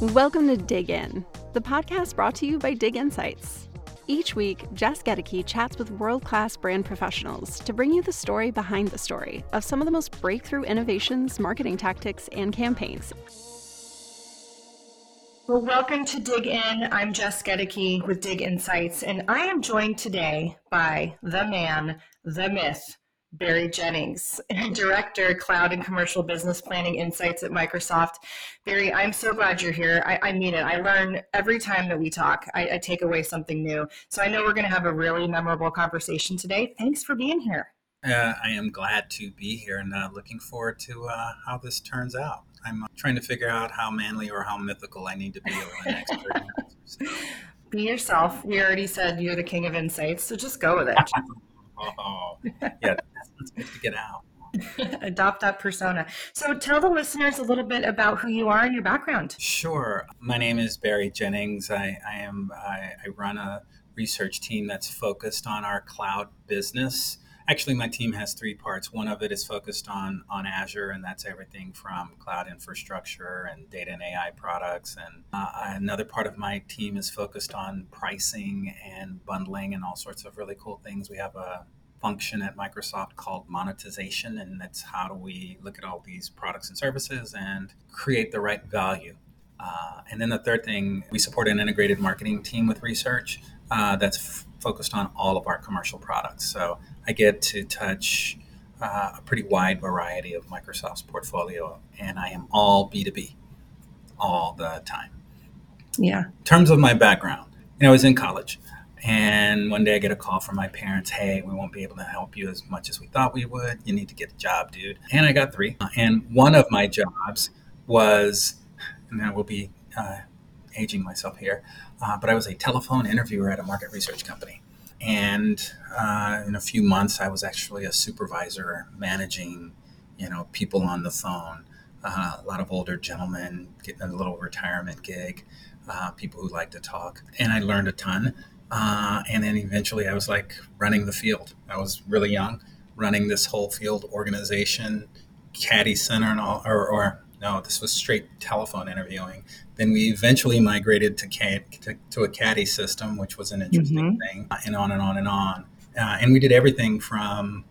Welcome to Dig In, the podcast brought to you by Dig Insights. Each week, Jess Gedeke chats with world class brand professionals to bring you the story behind the story of some of the most breakthrough innovations, marketing tactics, and campaigns. Well, welcome to Dig In. I'm Jess Gedeke with Dig Insights, and I am joined today by the man, the myth, Barry Jennings, Director, Cloud and Commercial Business Planning Insights at Microsoft. Barry, I'm so glad you're here. I, I mean it. I learn every time that we talk, I, I take away something new. So I know we're going to have a really memorable conversation today. Thanks for being here. Uh, I am glad to be here and uh, looking forward to uh, how this turns out. I'm uh, trying to figure out how manly or how mythical I need to be over the next 30 minutes. So. Be yourself. We already said you're the king of insights, so just go with it. oh, yeah, let's get out. Adopt that persona. So tell the listeners a little bit about who you are and your background. Sure. My name is Barry Jennings. I, I am I, I run a research team that's focused on our cloud business. Actually, my team has three parts. One of it is focused on on Azure, and that's everything from cloud infrastructure and data and AI products. And uh, another part of my team is focused on pricing and bundling and all sorts of really cool things. We have a function at Microsoft called monetization, and that's how do we look at all these products and services and create the right value. Uh, and then the third thing, we support an integrated marketing team with research uh, that's f- focused on all of our commercial products. So I get to touch uh, a pretty wide variety of Microsoft's portfolio, and I am all B2B all the time. Yeah. In terms of my background, you know, I was in college. And one day I get a call from my parents, hey, we won't be able to help you as much as we thought we would. You need to get a job, dude. And I got three. And one of my jobs was, and I will be uh, aging myself here, uh, but I was a telephone interviewer at a market research company. And uh, in a few months, I was actually a supervisor managing, you know, people on the phone. Uh, a lot of older gentlemen getting a little retirement gig, uh, people who like to talk, and I learned a ton. Uh, and then eventually I was like running the field. I was really young, running this whole field organization, CATI center and all, or, or no, this was straight telephone interviewing. Then we eventually migrated to, CAD, to, to a CATI system, which was an interesting mm-hmm. thing, and on and on and on. Uh, and we did everything from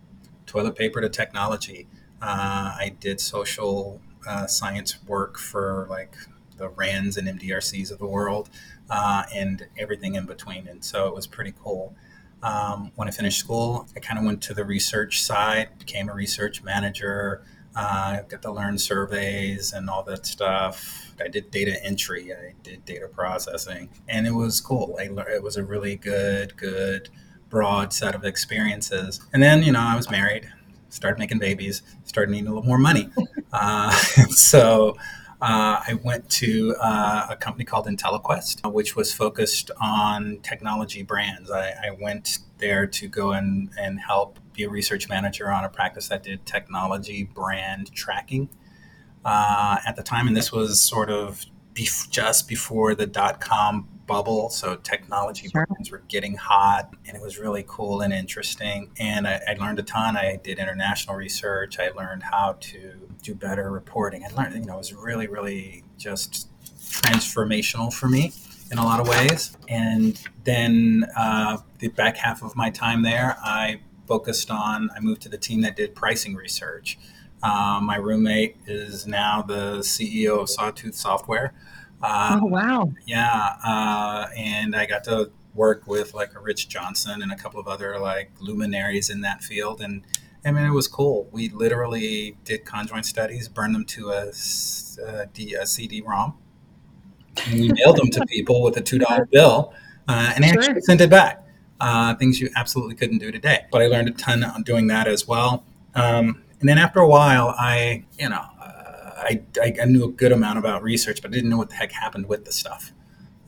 toilet paper to technology. Uh, I did social uh, science work for like the RANDs and MDRCs of the world uh, and everything in between. And so it was pretty cool. Um, when I finished school, I kind of went to the research side, became a research manager, uh, got to learn surveys and all that stuff. I did data entry, I did data processing, and it was cool. I learned, it was a really good, good, broad set of experiences. And then, you know, I was married, started making babies, started needing a little more money. Uh, so uh, I went to uh, a company called IntelliQuest, which was focused on technology brands. I, I went there to go and, and help be a research manager on a practice that did technology brand tracking uh, at the time. And this was sort of bef- just before the dot com bubble. So technology sure. brands were getting hot and it was really cool and interesting. And I, I, learned a ton. I did international research. I learned how to do better reporting. I learned, you know, it was really, really just transformational for me in a lot of ways. And then uh, the back half of my time there, I focused on, I moved to the team that did pricing research. Uh, my roommate is now the CEO of Sawtooth Software. Uh, oh wow! Yeah, uh, and I got to work with like a Rich Johnson and a couple of other like luminaries in that field, and I mean it was cool. We literally did conjoint studies, burned them to a, a, a CD-ROM, and we mailed them to people with a two dollar bill, uh, and sure. actually sent it back. Uh, things you absolutely couldn't do today. But I learned a ton on doing that as well. Um, and then after a while, I, you know, I, I, knew a good amount about research, but I didn't know what the heck happened with the stuff.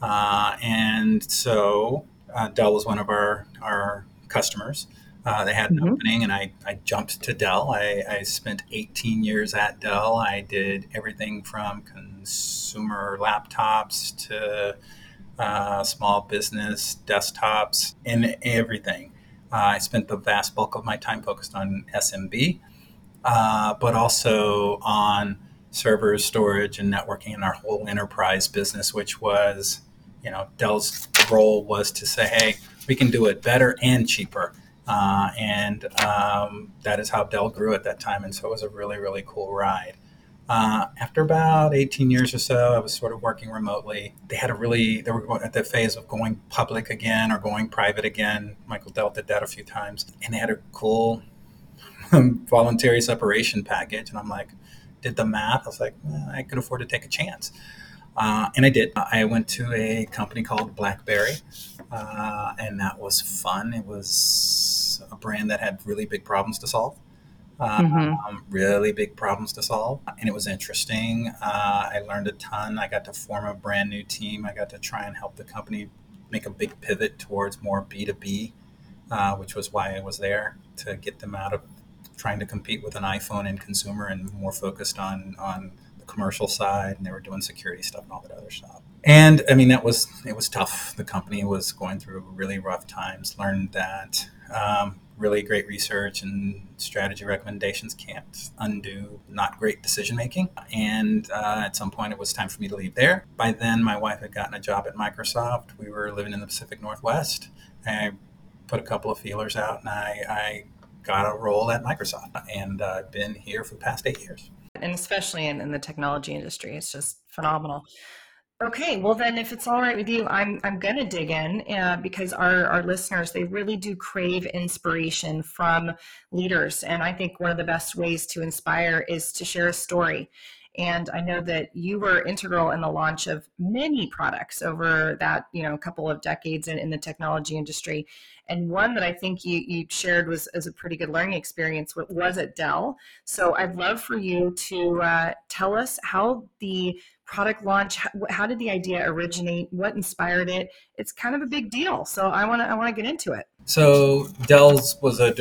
Uh, and so uh, Dell was one of our, our customers. Uh, they had an mm-hmm. opening, and I, I jumped to Dell. I, I spent 18 years at Dell. I did everything from consumer laptops to uh, small business desktops and everything. Uh, I spent the vast bulk of my time focused on SMB, uh, but also on servers, storage, and networking in our whole enterprise business, which was, you know, Dell's role was to say, hey, we can do it better and cheaper. Uh, and um, that is how Dell grew at that time. And so it was a really, really cool ride. Uh, after about 18 years or so, I was sort of working remotely. They had a really, they were at the phase of going public again or going private again. Michael Dell did that a few times. And they had a cool voluntary separation package. And I'm like, did the math. I was like, I could afford to take a chance. Uh, and I did. I went to a company called BlackBerry, uh, and that was fun. It was a brand that had really big problems to solve. Um, mm-hmm. really big problems to solve, and it was interesting. Uh, I learned a ton. I got to form a brand new team. I got to try and help the company make a big pivot towards more B2B, uh, which was why I was there to get them out of trying to compete with an iPhone and consumer and more focused on on the commercial side and they were doing security stuff and all that other stuff. And I mean that was it was tough. The company was going through really rough times. Learned that um, really great research and strategy recommendations can't undo not great decision making. And uh, at some point, it was time for me to leave there. By then, my wife had gotten a job at Microsoft. We were living in the Pacific Northwest. I put a couple of feelers out, and I, I got a role at Microsoft, and I've uh, been here for the past eight years. And especially in, in the technology industry, it's just phenomenal. Okay, well then, if it's all right with you, I'm I'm gonna dig in uh, because our our listeners they really do crave inspiration from leaders, and I think one of the best ways to inspire is to share a story. And I know that you were integral in the launch of many products over that you know couple of decades in, in the technology industry and one that I think you, you shared was as a pretty good learning experience was at Dell. So I'd love for you to uh, tell us how the product launch, how, how, did the idea originate, what inspired it? It's kind of a big deal, so I want to I want to get into it. So Dell's was a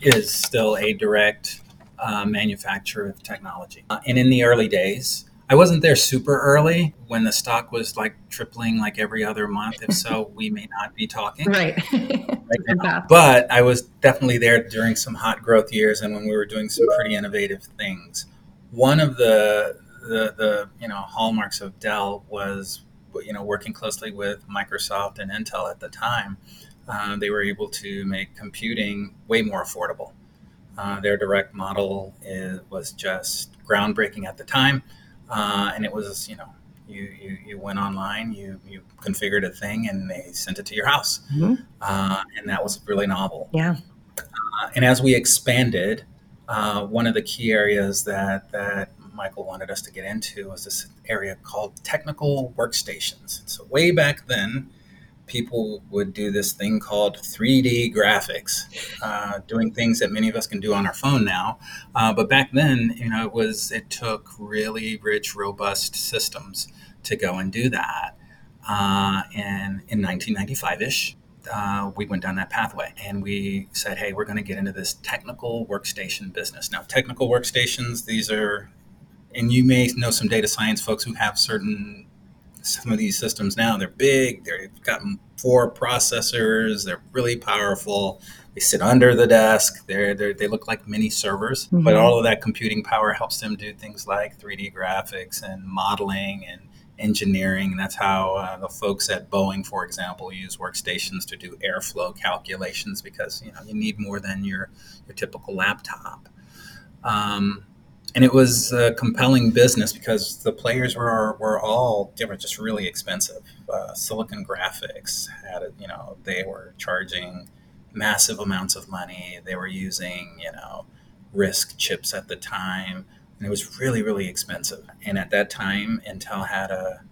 is still a direct uh, manufacturer of technology, uh, and in the early days, I wasn't there super early when the stock was like tripling like every other month. If so, we may not be talking. Right. right but I was definitely there during some hot growth years and when we were doing some pretty innovative things. One of the the, the you know hallmarks of Dell was you know working closely with Microsoft and Intel at the time. Uh, they were able to make computing way more affordable. Uh, their direct model is, was just groundbreaking at the time. Uh, and it was you know you, you you went online you you configured a thing and they sent it to your house. Mm-hmm. uh, and that was really novel. Yeah. Uh, and as we expanded uh, one of the key areas that that michael wanted us to get into was this area called technical workstations. So way back then people would do this thing called 3D graphics, uh, doing things that many of us can do on our phone now. Uh, but back then, you know, it was it took really rich, robust systems to go and do that. Uh, and in 1995-ish, uh, we went down that pathway and we said, hey, we're going to get into this technical workstation business. Now, technical workstations, these are, and you may know some data science folks who have certain some of these systems now they're big they've got four processors they're really powerful they sit under the desk they're, they're they look like mini servers mm-hmm. but all of that computing power helps them do things like 3d graphics and modeling and engineering and that's how uh, the folks at boeing for example use workstations to do airflow calculations because you know you need more than your your typical laptop um, and it was a compelling business because the players were were all were just really expensive. Uh, Silicon Graphics had you know they were charging massive amounts of money. They were using you know RISC chips at the time, and it was really really expensive. And at that time, Intel had a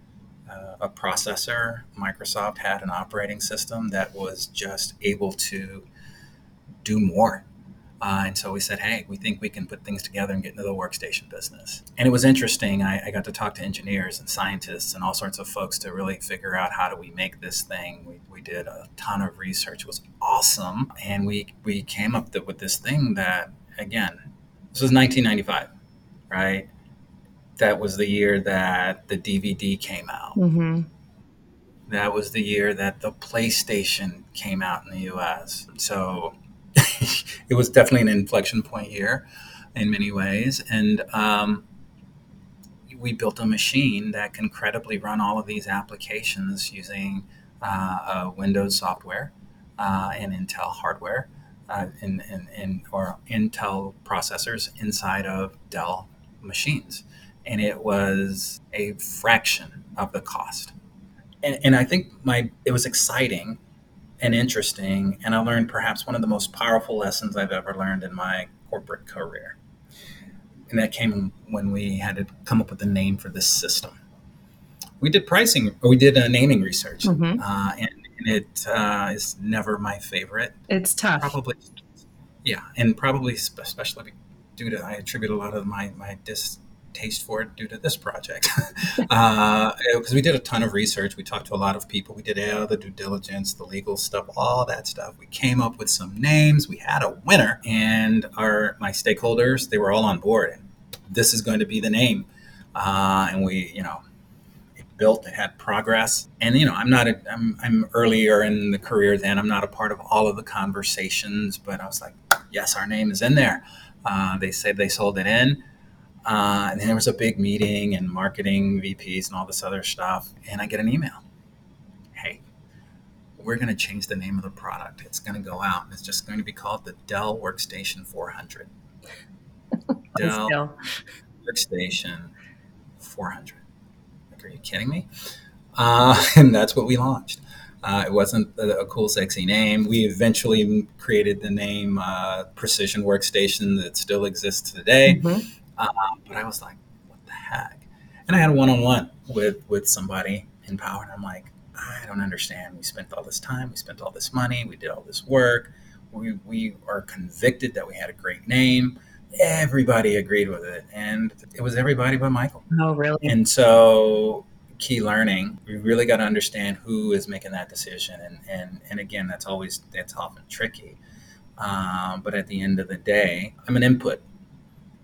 a processor. Microsoft had an operating system that was just able to do more uh, and so we said, hey, we think we can put things together and get into the workstation business. And it was interesting. I, I, got to talk to engineers and scientists and all sorts of folks to really figure out how do we make this thing. We, we did a ton of research. It was awesome. And we, we came up with this thing that, again, this was 1995, right? That was the year that the DVD came out. Mm-hmm. That was the year that the PlayStation came out in the US. So it was definitely an inflection point year in many ways. And um, we built a machine that can credibly run all of these applications using uh, Windows software uh, and Intel hardware uh, or Intel processors inside of Dell machines. And it was a fraction of the cost. And, and I think my it was exciting and interesting, and I learned perhaps one of the most powerful lessons I've ever learned in my corporate career. And that came when we had to come up with a name for this system. We did pricing, or we did a naming research, mm-hmm. uh, and and it uh, is never my favorite. It's tough. Probably, yeah, and probably especially due to I attribute a lot of my my distaste for it due to this project because uh, we did a ton of research. We talked to a lot of people. We did all the due diligence, the legal stuff, all that stuff. We came up with some names. We had a winner, and our my stakeholders they were all on board. And this is going to be the name, uh, and we you know built, it had progress. And you know, I'm not a, I'm I'm earlier in the career then. I'm not a part of all of the conversations, but I was like, yes, our name is in there. Uh, they said they sold it in. Uh, and then there was a big meeting and marketing VPs and all this other stuff. And I get an email. Hey, we're going to change the name of the product. It's going to go out and it's just going to be called the Dell Workstation 400. Dell Workstation 400 Like, are you kidding me? Uh, and that's what we launched. Uh, it wasn't a, a, cool, sexy name. We eventually created the name uh, Precision Workstation that still exists today. Mm-hmm. Uh, but I was like, what the heck? And I had a one on one with with somebody in Power, and I'm like, I don't understand. We spent all this time, we spent all this money, we did all this work. We, we are convicted that we had a great name everybody agreed with it and it was everybody but michael oh really and so key learning we really got to understand who is making that decision and and and again that's always that's often tricky um, but at the end of the day i'm an input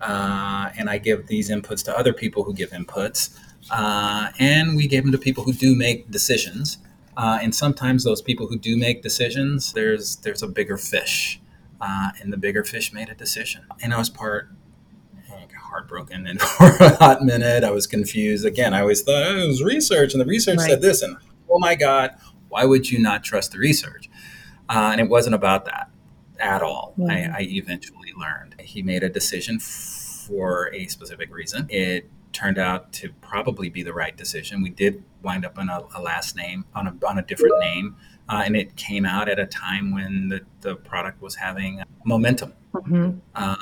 uh, and i give these inputs to other people who give inputs uh, and we give them to people who do make decisions uh, and sometimes those people who do make decisions there's there's a bigger fish uh, and the bigger fish made a decision. And I was part heartbroken. And for a hot minute, I was confused. Again, I always thought oh, it was research, and the research right. said this. And oh my God, why would you not trust the research? Uh, and it wasn't about that at all. I, I, eventually learned he made a decision for a specific reason. It turned out to probably be the right decision. We did wind up on a, a last name, on a, on a different name uh, and it came out at a time when the, the product was having momentum. Mm-hmm. Uh,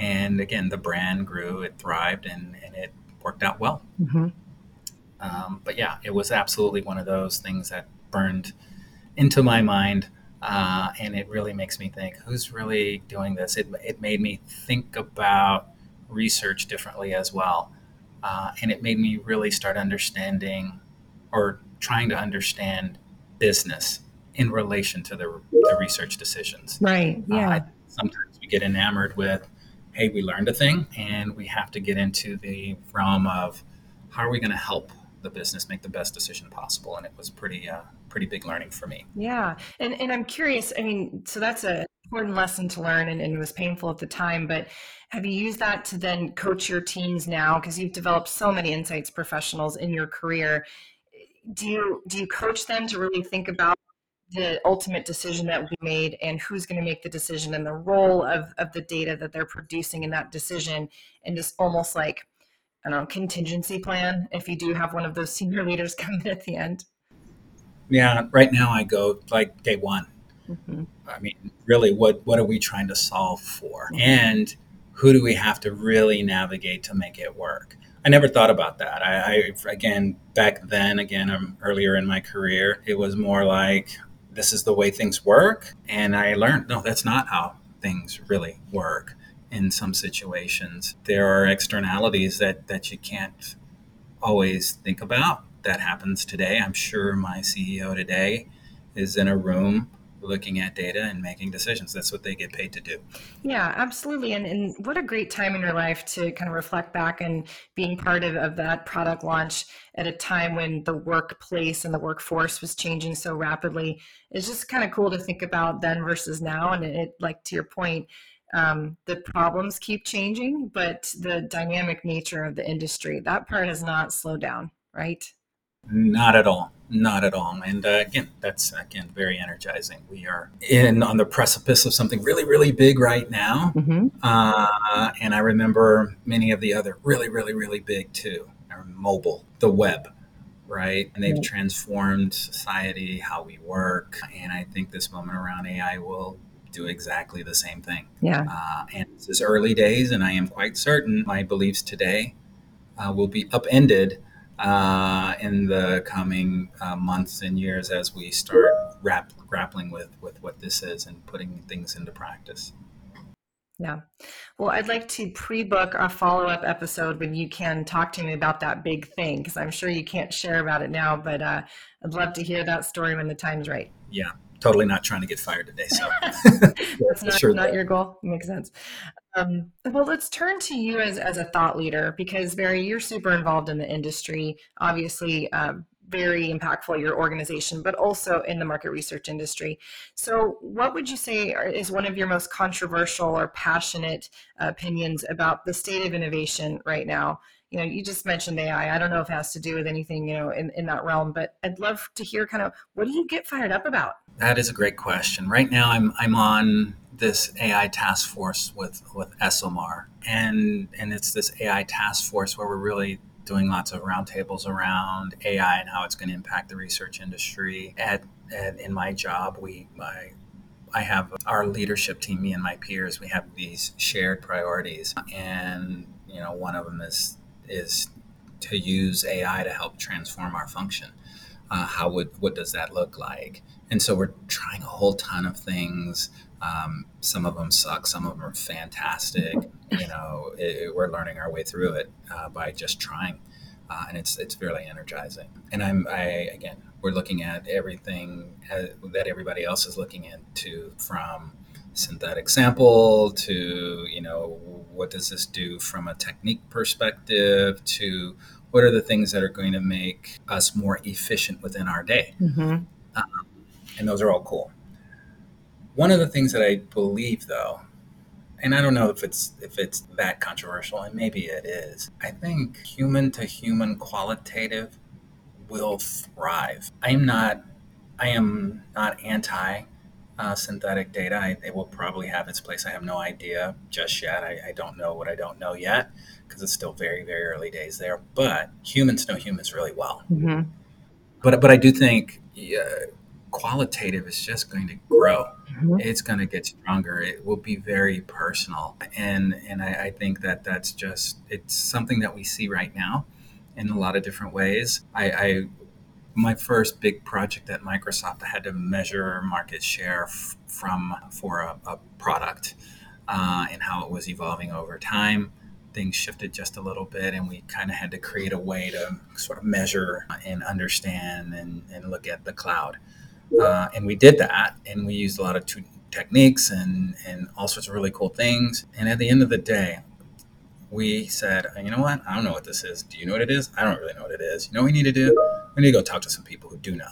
and again, the brand grew, it thrived, and, and it worked out well. Mm-hmm. Um, but yeah, it was absolutely one of those things that burned into my mind. Uh, and it really makes me think who's really doing this? It, it made me think about research differently as well. Uh, and it made me really start understanding or trying to understand business in relation to the, the research decisions. Right. Uh, yeah. Uh, sometimes we get enamored with, hey, we learned a thing, and we have to get into the realm of how are we going to help the business make the best decision possible. And it was pretty, uh, pretty big learning for me. Yeah. And, and I'm curious, I mean, so that's a important lesson to learn and, and it was painful at the time, but have you used that to then coach your teams now? Because you've developed so many insights professionals in your career. Do you, do you coach them to really think about the ultimate decision that we made and who's going to make the decision and the role of, of the data that they're producing in that decision and just almost like I don't know contingency plan if you do have one of those senior leaders come in at the end. Yeah, right now I go like day one. Mm-hmm. I mean, really, what what are we trying to solve for, mm-hmm. and who do we have to really navigate to make it work? I never thought about that. I, I again back then, again, I'm um, earlier in my career. It was more like this is the way things work. And I learned, no, that's not how things really work in some situations. There are externalities that, that you can't always think about. That happens today. I'm sure my CEO today is in a room looking at data and making decisions. That's what they get paid to do. Yeah, absolutely. And, and what a great time in your life to kind of reflect back and being part of, of that product launch at a time when the workplace and the workforce was changing so rapidly. It's just kind of cool to think about then versus now. And it, like to your point, um, the problems keep changing, but the dynamic nature of the industry, that part has not slowed down, right? Not at all. Not at all. And uh, again, that's again very energizing. We are in on the precipice of something really, really big right now. Mm-hmm. Uh, and I remember many of the other really, really, really big too. Mobile, the web, right? And they've transformed society, how we work. And I think this moment around AI will do exactly the same thing. Yeah. Uh, and this is early days, and I am quite certain my beliefs today uh, will be upended uh, in the coming uh, months and years as we start rap- grappling with, with what this is and putting things into practice. Yeah. Well, I'd like to pre book a follow up episode when you can talk to me about that big thing because I'm sure you can't share about it now, but uh, I'd love to hear that story when the time's right. Yeah. Totally not trying to get fired today. So that's not, sure not your goal. Makes sense. Um, well, let's turn to you as, as a thought leader because Barry, you're super involved in the industry. Obviously, um, very impactful your organization, but also in the market research industry. So, what would you say is one of your most controversial or passionate opinions about the state of innovation right now? You know, you just mentioned AI. I don't know if it has to do with anything, you know, in, in that realm, but I'd love to hear kind of what do you get fired up about? That is a great question. Right now, I'm I'm on this AI task force with with ESOMAR, and and it's this AI task force where we're really doing lots of roundtables around AI and how it's going to impact the research industry. At, at in my job, we I, I have our leadership team, me and my peers. We have these shared priorities, and you know, one of them is is to use AI to help transform our function. Uh, how would what does that look like? And so we're trying a whole ton of things. Um, some of them suck, some of them are fantastic. You know, it, it, we're learning our way through it uh, by just trying, uh, and it's it's fairly energizing. And I'm I again, we're looking at everything uh, that everybody else is looking into, from synthetic sample to you know what does this do from a technique perspective to what are the things that are going to make us more efficient within our day. Mm-hmm. Um, and those are all cool. One of the things that I believe, though, and I don't know if it's if it's that controversial, and maybe it is. I think human to human qualitative will thrive. I am not. I am not anti uh, synthetic data. I, it will probably have its place. I have no idea just yet. I, I don't know what I don't know yet because it's still very very early days there. But humans know humans really well. Mm-hmm. But but I do think. Yeah, qualitative is just going to grow. Mm-hmm. It's going to get stronger. It will be very personal, and and I, I, think that that's just it's something that we see right now in a lot of different ways. I, I my first big project at Microsoft, I had to measure market share f- from for a, a product uh, and how it was evolving over time things shifted just a little bit and we kind of had to create a way to sort of measure and understand and, and look at the cloud uh, and we did that, and we used a lot of t- techniques and, and all sorts of really cool things. And at the end of the day, we said, you know what? I don't know what this is. Do you know what it is? I don't really know what it is. You know what we need to do? We need to go talk to some people who do know.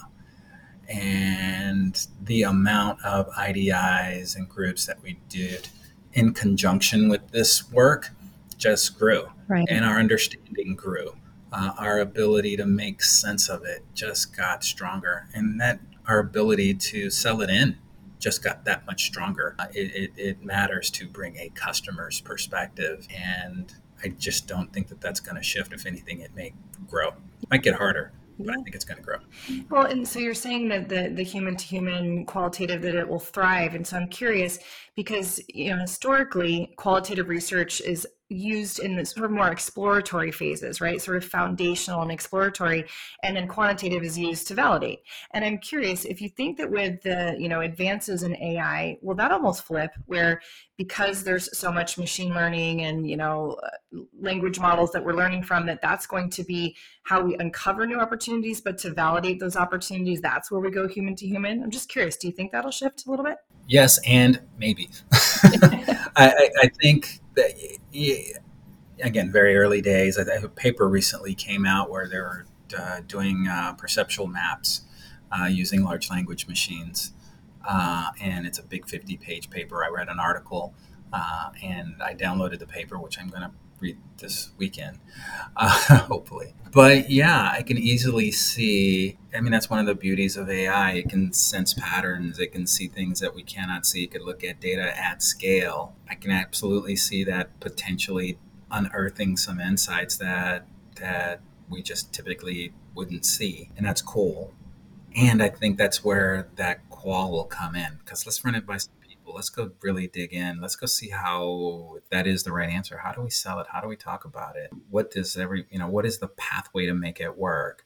And the amount of IDIs and groups that we did in conjunction with this work just grew. Right. And our understanding grew. Uh, our ability to make sense of it just got stronger. And that our ability to sell it in just got that much stronger. Uh, it, it, it, matters to bring a customer's perspective. And I just don't think that that's going to shift. If anything, it may grow. It might get harder, but I think it's going to grow. Well, and so you're saying that the, the human to human qualitative, that it will thrive. And so I'm curious because, you know, historically, qualitative research is used in the sort of more exploratory phases, right? Sort of foundational and exploratory, and then quantitative is used to validate. And I'm curious if you think that with the you know advances in AI, will that almost flip where because there's so much machine learning and you know language models that we're learning from, that that's going to be how we uncover new opportunities, but to validate those opportunities, that's where we go human to human. I'm just curious, do you think that'll shift a little bit? Yes, and maybe. I, I, think that again, very early days. A paper recently came out where they were uh, doing uh, perceptual maps uh, using large language machines, uh, and it's a big 50-page paper. I read an article uh, and I downloaded the paper, which I'm going to read this weekend, uh, hopefully. But yeah, I can easily see. I mean, that's one of the beauties of AI. It can sense patterns. It can see things that we cannot see. It can look at data at scale. I can absolutely see that potentially unearthing some insights that that we just typically wouldn't see, and that's cool. And I think that's where that qual will come in because let's run it by. Let's go really dig in. Let's go see how that is the right answer. How do we sell it? How do we talk about it? What does every you know? What is the pathway to make it work?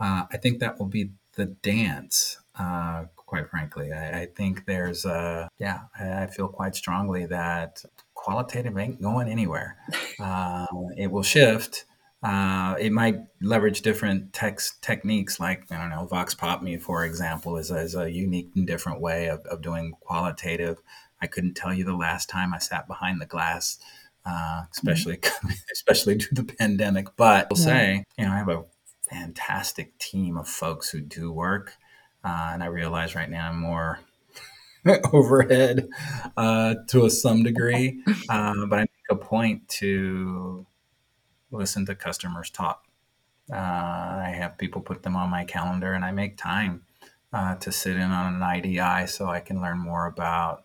Uh, I think that will be the dance. Uh, quite frankly, I, I think there's a yeah. I, I feel quite strongly that qualitative ain't going anywhere. Uh, it will shift uh, it might leverage different text techniques, like I don't know, Vox Pop Me, for example, is a, is a unique and different way of, of doing qualitative. I couldn't tell you the last time I sat behind the glass, uh, especially mm-hmm. especially due to the pandemic. But I'll say, you know, I have a fantastic team of folks who do work, uh, and I realize right now I'm more overhead uh, to a some degree, uh, but I make a point to listen to customers talk. Uh, I have people put them on my calendar, and I make time uh, to sit in on an IDI so I can learn more about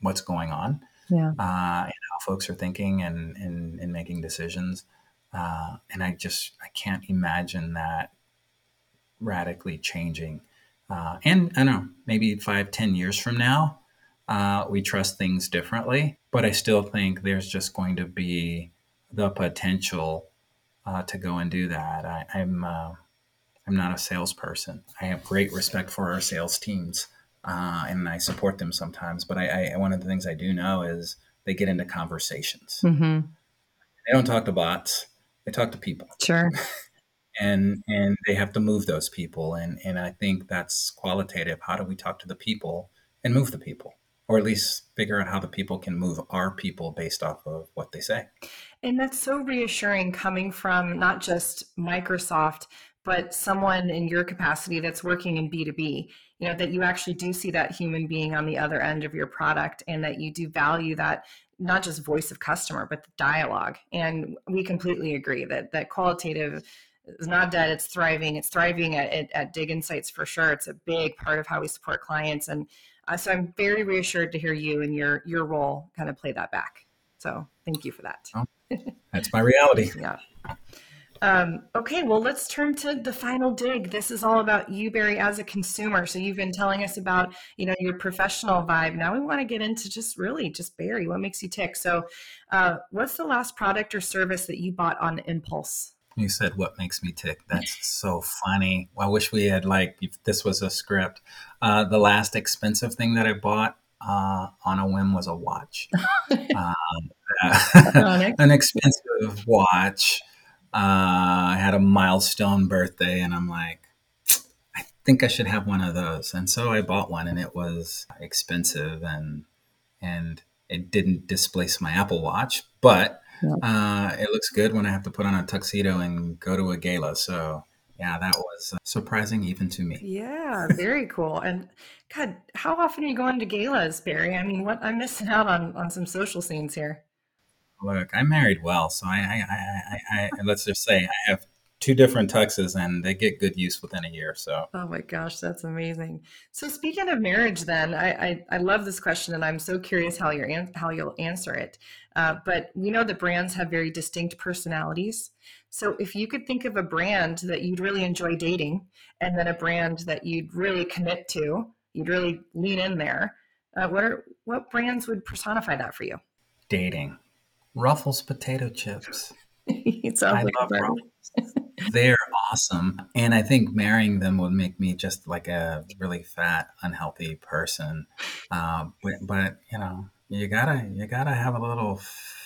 what's going on yeah. uh, and how folks are thinking and, and, and making decisions. Uh, and I just I can't imagine that radically changing. Uh, and I don't know, maybe five, ten years from now, uh, we trust things differently. But I still think there's just going to be the potential uh, to go and do that. I, am I'm, uh, I'm not a salesperson. I have great respect for our sales teams, uh, and I support them sometimes. But I, I, one of the things I do know is they get into conversations. Mm-hmm. They don't talk to bots; they talk to people. Sure. and and they have to move those people, and and I think that's qualitative. How do we talk to the people and move the people? Or at least figure out how the people can move our people based off of what they say. And that's so reassuring coming from not just Microsoft, but someone in your capacity that's working in B2B, you know, that you actually do see that human being on the other end of your product and that you do value that not just voice of customer, but the dialogue. And we completely agree that that qualitative is not dead, it's thriving. It's thriving at, at, at Dig Insights for sure. It's a big part of how we support clients. And uh, so I'm very reassured to hear you and your your role kind of play that back. So thank you for that. Oh, that's my reality. yeah. Um, okay, well, let's turn to the final dig. This is all about you, Barry, as a consumer. So you've been telling us about, you know, your professional vibe. Now we want to get into just really just Barry. What makes you tick? So, uh, what's the last product or service that you bought on impulse? You said what makes me tick. That's so funny. I wish we had like if this was a script. Uh, the last expensive thing that I bought uh, on a whim was a watch. um, an expensive watch. Uh, I had a milestone birthday, and I'm like, I think I should have one of those. And so I bought one, and it was expensive, and and it didn't displace my Apple Watch, but yeah. Uh, it looks good when I have to put on a tuxedo and go to a gala. So yeah, that was uh, surprising even to me. Yeah, very cool. And God, how often are you going to galas, Barry? I mean, what I'm missing out on on some social scenes here. Look, I'm married well, so I, I, I, I, I let's just say I have two different tuxes and they get good use within a year so. Oh my gosh that's amazing. So speaking of marriage then i i, I love this question and i'm so curious how you're an- how you'll answer it. Uh, but we know that brands have very distinct personalities. So if you could think of a brand that you'd really enjoy dating and then a brand that you'd really commit to you'd really lean in there uh, what are what brands would personify that for you? Dating. Ruffles potato chips it sounds I like love. They're awesome. And I think marrying them would make me just like a really fat, unhealthy person. Uh, but, but, you know, you gotta, you gotta have a little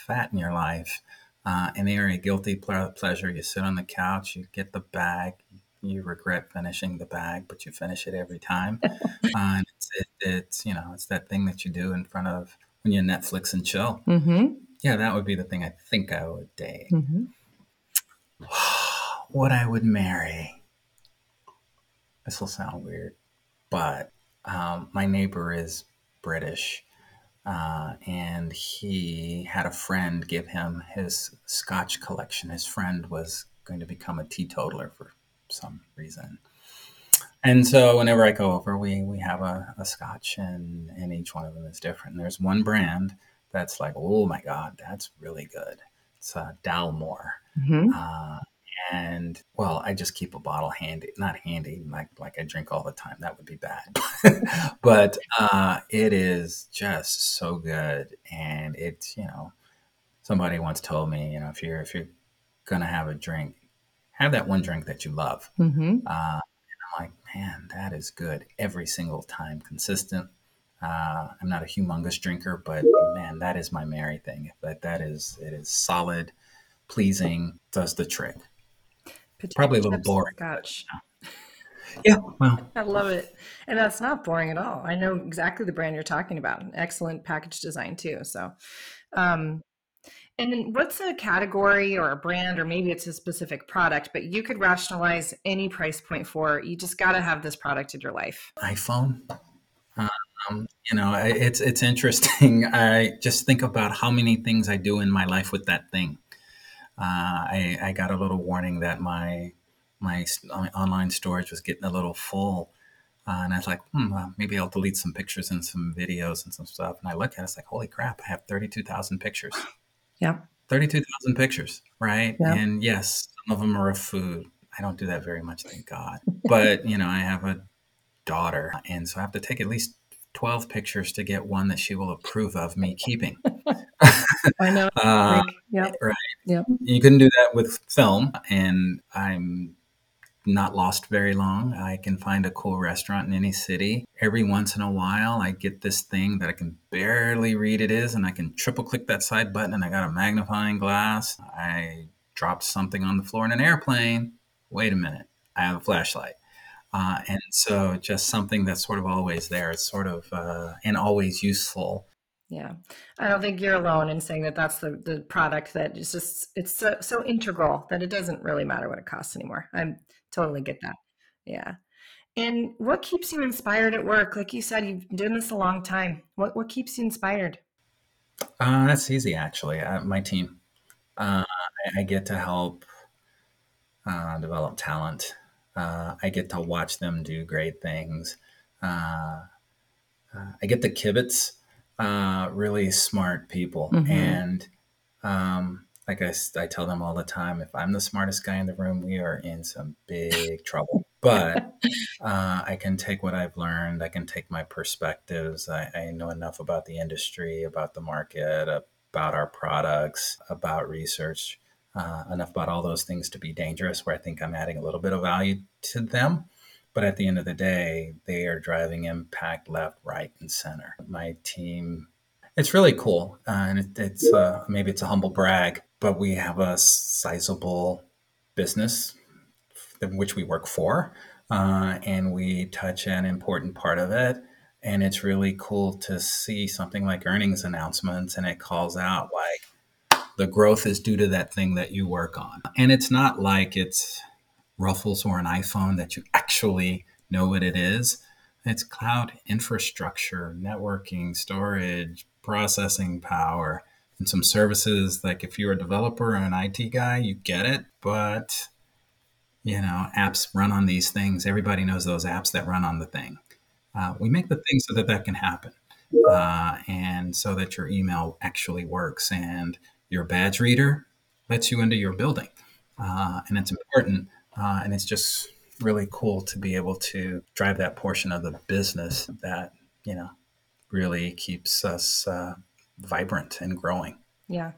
fat in your life. Uh, and they are a guilty pleasure. You sit on the couch, you get the bag, you regret finishing the bag, but you finish it every time. uh, and it's, it, it's, you know, it's that thing that you do in front of when you Netflix and chill. Mm-hmm. Yeah, that would be the thing I think I would date. Mm-hmm. what I would marry. This will sound weird, but um, my neighbor is British. Uh, and he had a friend give him his scotch collection. His friend was going to become a teetotaler for some reason. And so whenever I go over, we, we have a, a scotch and, and each one of them is different. And there's one brand that's like, oh my God, that's really good. It's uh, Dalmore. Mm-hmm. Uh, and well, I just keep a bottle handy, not handy, like like I drink all the time. That would be bad, but uh, it is just so good, and it's you know, somebody once told me, you know, if you're if you're gonna have a drink, have that one drink that you love. Mm-hmm. Uh, and I'm like, man, that is good every single time, consistent. Uh, I'm not a humongous drinker, but man, that is my marry thing. That that is it is solid, pleasing, does the trick. Potato Probably a little boring. Scotch. Yeah, well, I love it, and that's not boring at all. I know exactly the brand you're talking about. Excellent package design too. So, um, and then what's a category or a brand, or maybe it's a specific product, but you could rationalize any price point for. You just got to have this product in your life. iPhone. Um, you know, it's it's interesting. I just think about how many things I do in my life with that thing uh, I, I got a little warning that my my online storage was getting a little full. Uh, and I was like, hmm, well, maybe I'll delete some pictures and some videos and some stuff. And I look at it, it's like, holy crap, I have 32,000 pictures. Yeah. 32,000 pictures, right? Yeah. And yes, some of them are of food. I don't do that very much, thank God. but, you know, I have a daughter. And so I have to take at least 12 pictures to get one that she will approve of me keeping. I know. uh, yep. Right. Yep. You couldn't do that with film, and I'm not lost very long. I can find a cool restaurant in any city. Every once in a while, I get this thing that I can barely read it is, and I can triple click that side button, and I got a magnifying glass. I dropped something on the floor in an airplane. Wait a minute, I have a flashlight. Uh, and so just something that's sort of always there. It's sort of uh, and always useful. Yeah, I don't think you're alone in saying that that's the the product that is just it's so, so integral that it doesn't really matter what it costs anymore. I totally get that. Yeah. And what keeps you inspired at work? Like you said, you've been doing this a long time. What what keeps you inspired? Uh, that's easy, actually. Uh, my team. Uh, I, I, get to help uh, develop talent uh, I get to watch them do great things. Uh, uh, I get the kibitz uh, really smart people. Mm-hmm. And um, like I, I tell them all the time, if I'm the smartest guy in the room, we are in some big trouble. But uh, I can take what I've learned, I can take my perspectives. I, I know enough about the industry, about the market, about our products, about research uh, enough about all those things to be dangerous, where I think I'm adding a little bit of value to them. But at the end of the day, they are driving impact left, right, and center. My team, it's really cool. Uh, and it, it's uh, maybe it's a humble brag, but we have a sizable business in which we work for, uh, and we touch an important part of it. And it's really cool to see something like earnings announcements, and it calls out like, the growth is due to that thing that you work on. And it's not like it's Ruffles or an iPhone that you actually know what it is. It's cloud infrastructure, networking, storage, processing power, and some services. Like if you're a developer or an IT guy, you get it. But, you know, apps run on these things. Everybody knows those apps that run on the thing. Uh, we make the thing so that that can happen. Uh, and so that your email actually works and your badge reader lets you into your building. Uh, and it's important. Uh, and it's just really cool to be able to drive that portion of the business that, you know, really keeps us uh, vibrant and growing. Yeah.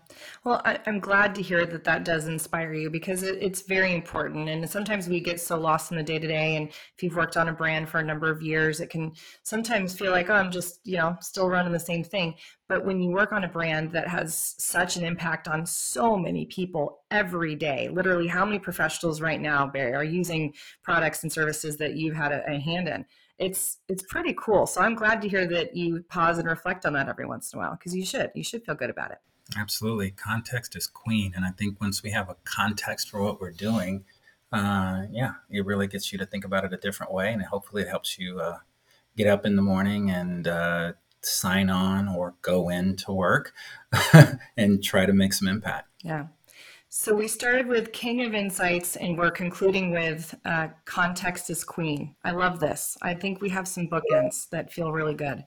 Well, I, am glad to hear that that does inspire you because it, it's very important. And sometimes we get so lost in the day to day. And if you've worked on a brand for a number of years, it can sometimes feel like, oh, I'm just, you know, still running the same thing. But when you work on a brand that has such an impact on so many people every day, literally, how many professionals right now, Barry, are using products and services that you've had a, a hand in? it's it's pretty cool. So I'm glad to hear that you pause and reflect on that every once in a while because you should. You should feel good about it. Absolutely. Context is queen. And I think once we have a context for what we're doing, uh, yeah, it really gets you to think about it a different way. And hopefully it helps you uh, get up in the morning and uh, sign on or go into work and try to make some impact. Yeah. So we started with King of Insights and we're concluding with uh, Context is Queen. I love this. I think we have some bookends that feel really good.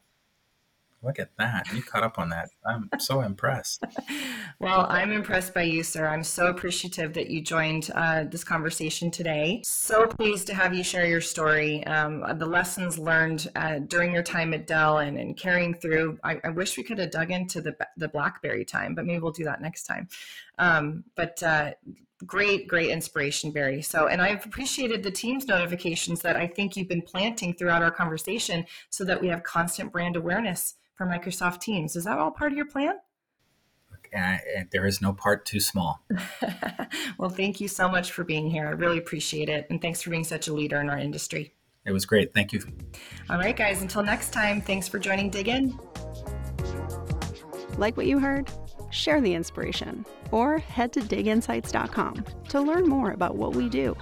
Look at that. You caught up on that. I'm so impressed. well, I'm impressed by you, sir. I'm so appreciative that you joined uh, this conversation today. So pleased to have you share your story, um, the lessons learned uh, during your time at Dell and, and carrying through. I, I, wish we could have dug into the, the BlackBerry time, but maybe we'll do that next time. Um, but uh, great great inspiration barry so and i've appreciated the Teams notifications that i think you've been planting throughout our conversation so that we have constant brand awareness for Microsoft Teams. Is that all part of your plan? Uh, there is no part too small. well, thank you so much for being here. I really appreciate it. And thanks for being such a leader in our industry. It was great. Thank you. All right, guys. Until next time, thanks for joining Dig In. Like what you heard? Share the inspiration or head to diginsights.com to learn more about what we do.